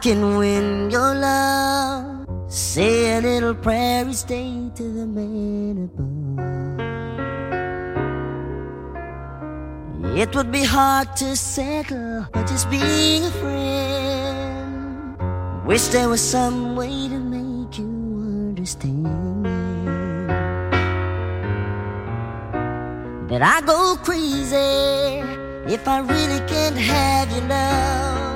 Can win your love. Say a little prayer each day to the man above. It would be hard to settle by just being a friend. Wish there was some way to make you understand. That I go crazy if I really can't have your love.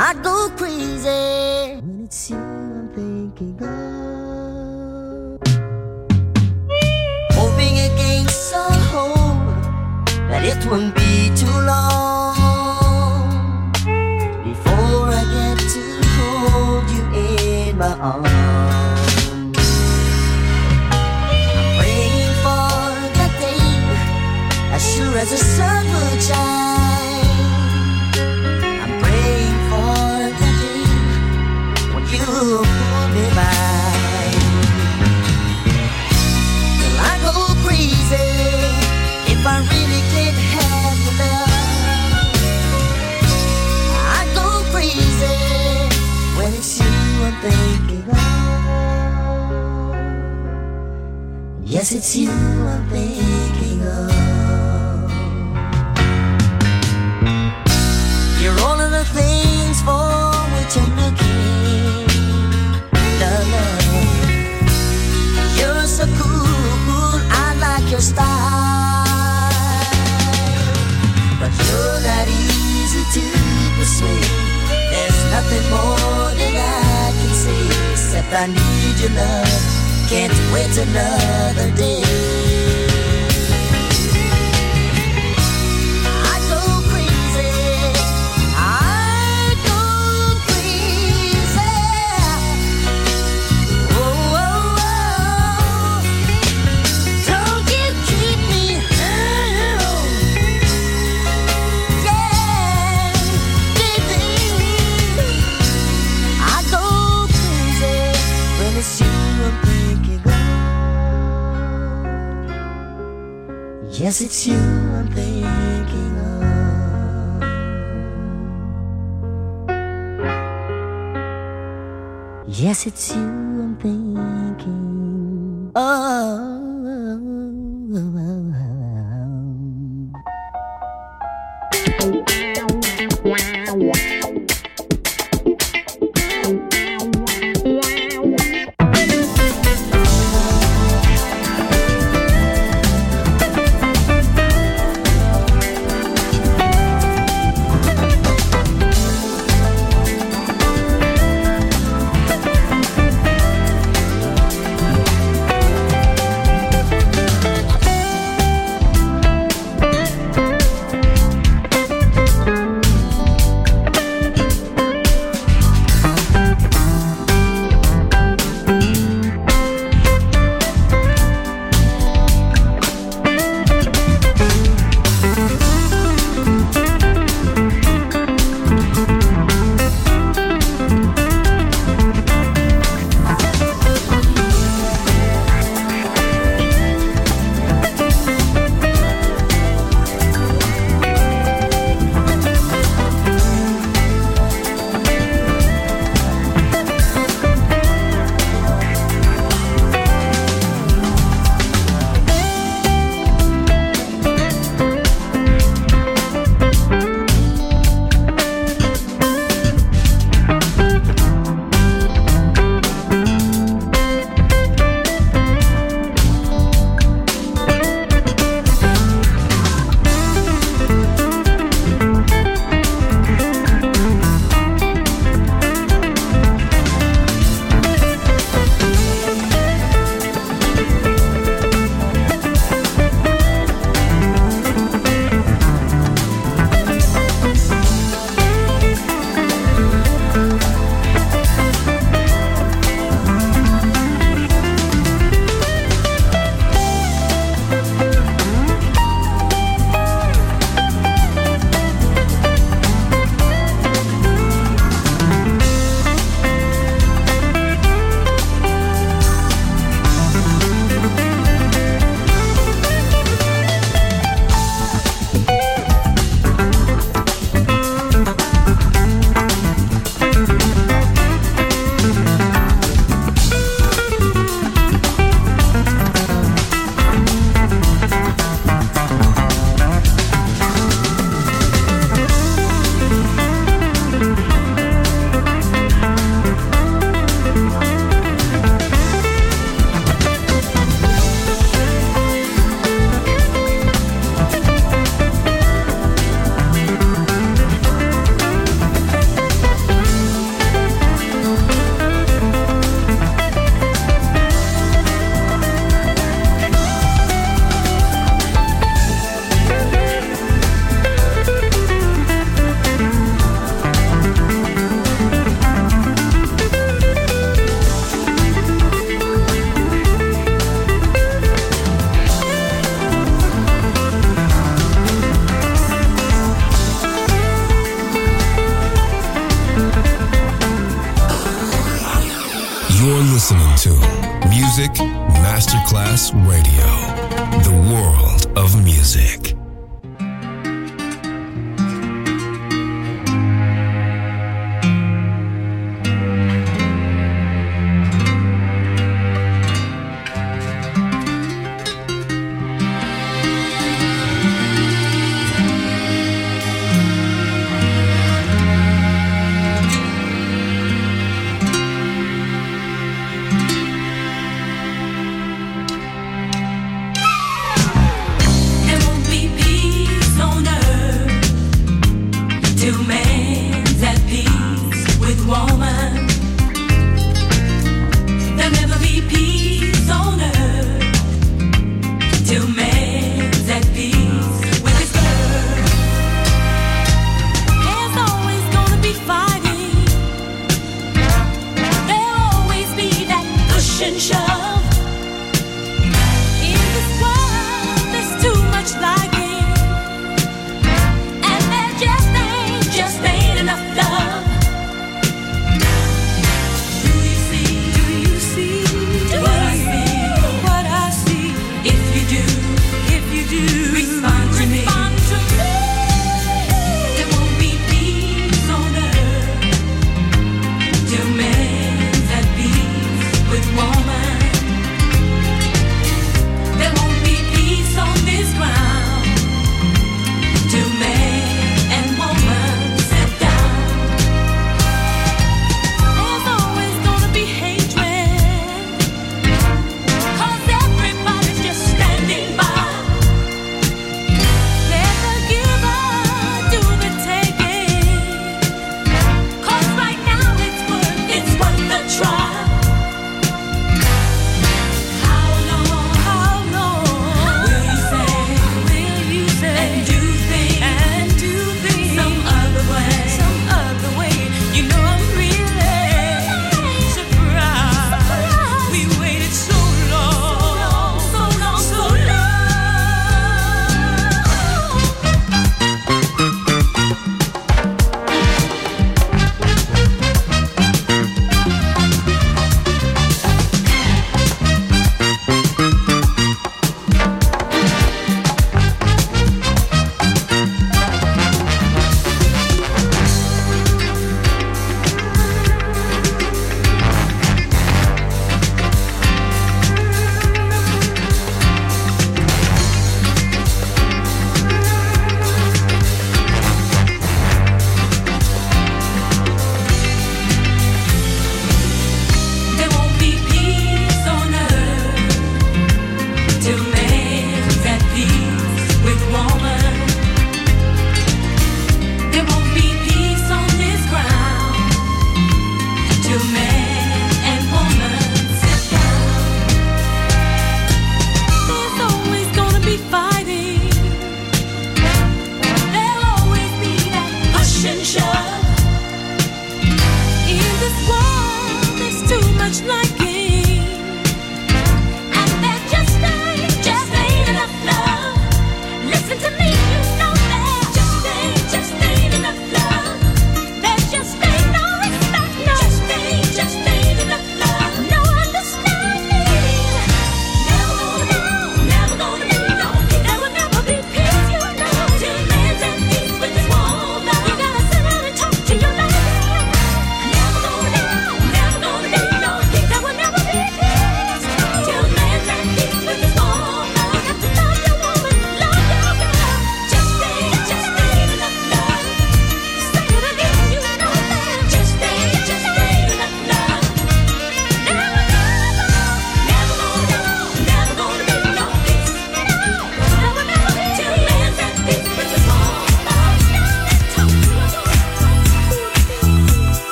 I go crazy when it's you I'm thinking of. Hoping against all hope that it won't be too long before I get to hold you in my arms.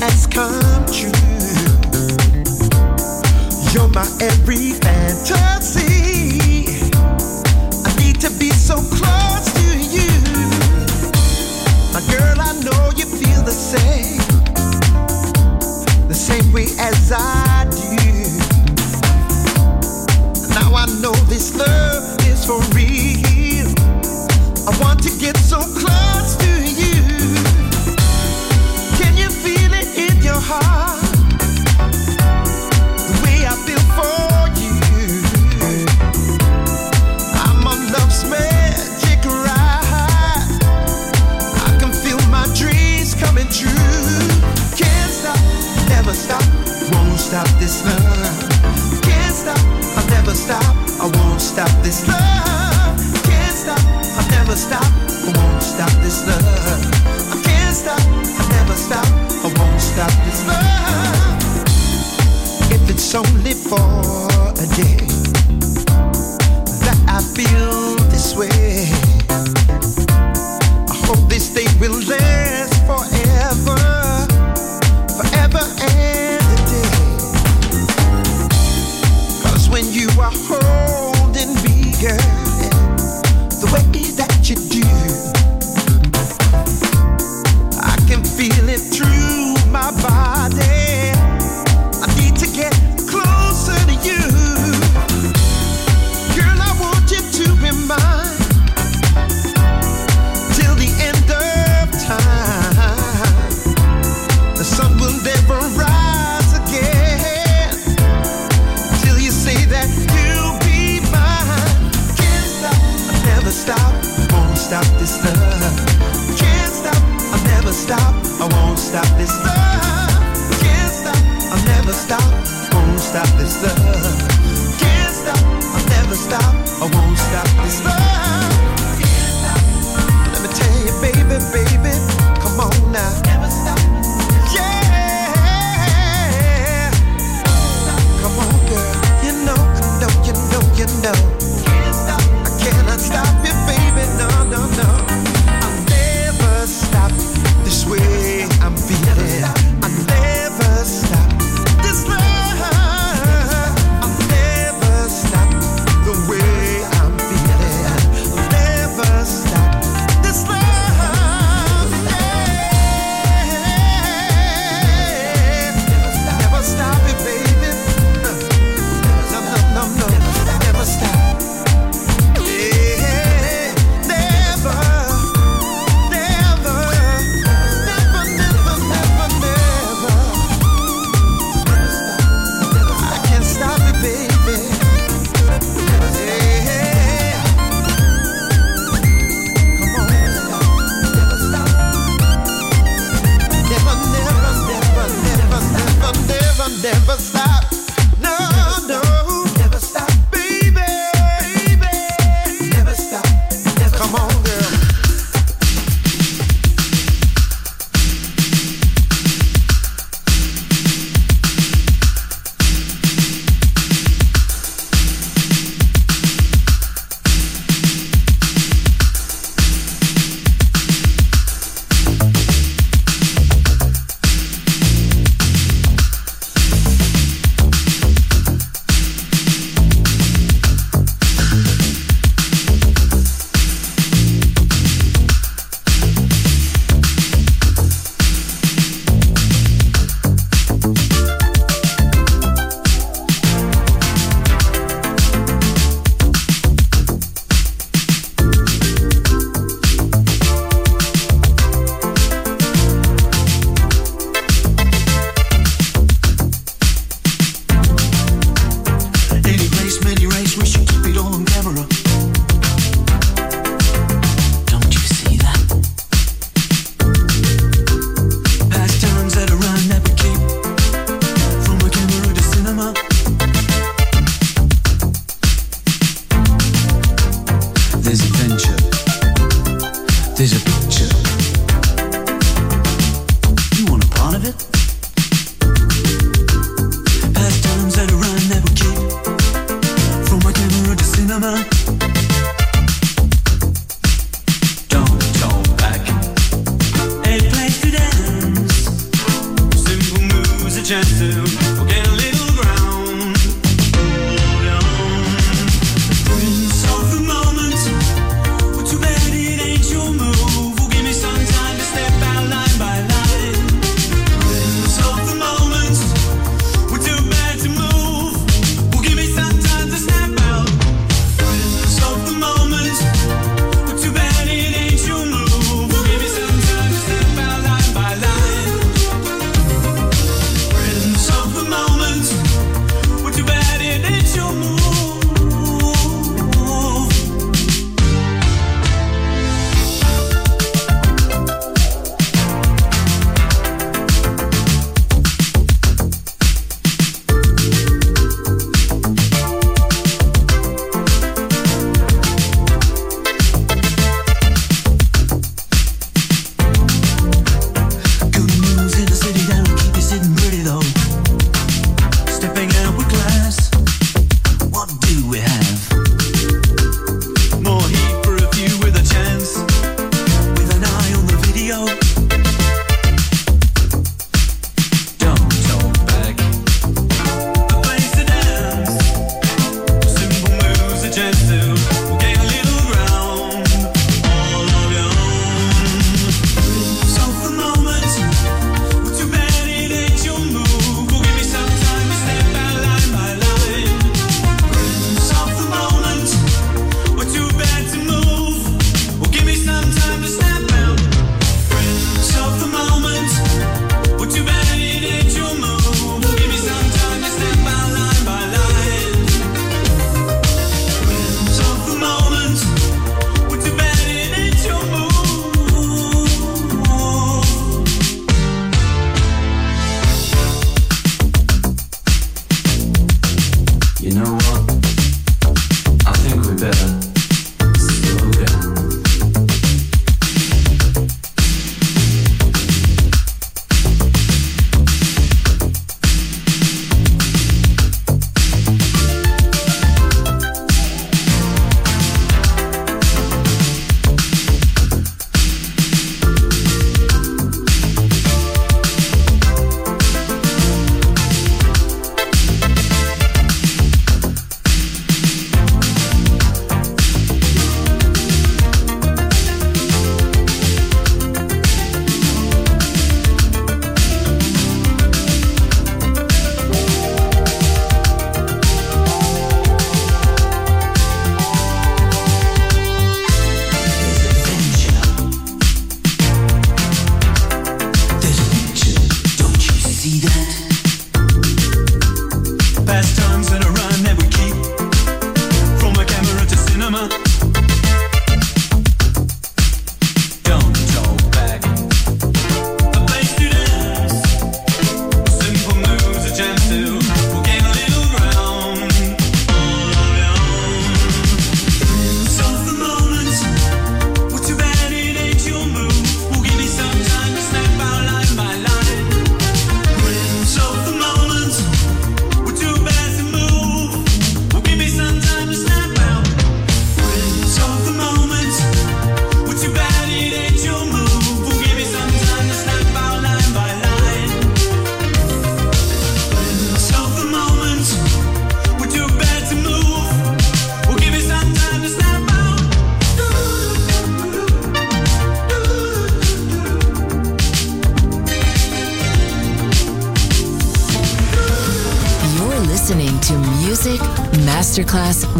has come true. You're my every fantasy. I need to be so. stop this love. Can't stop. I'll never stop.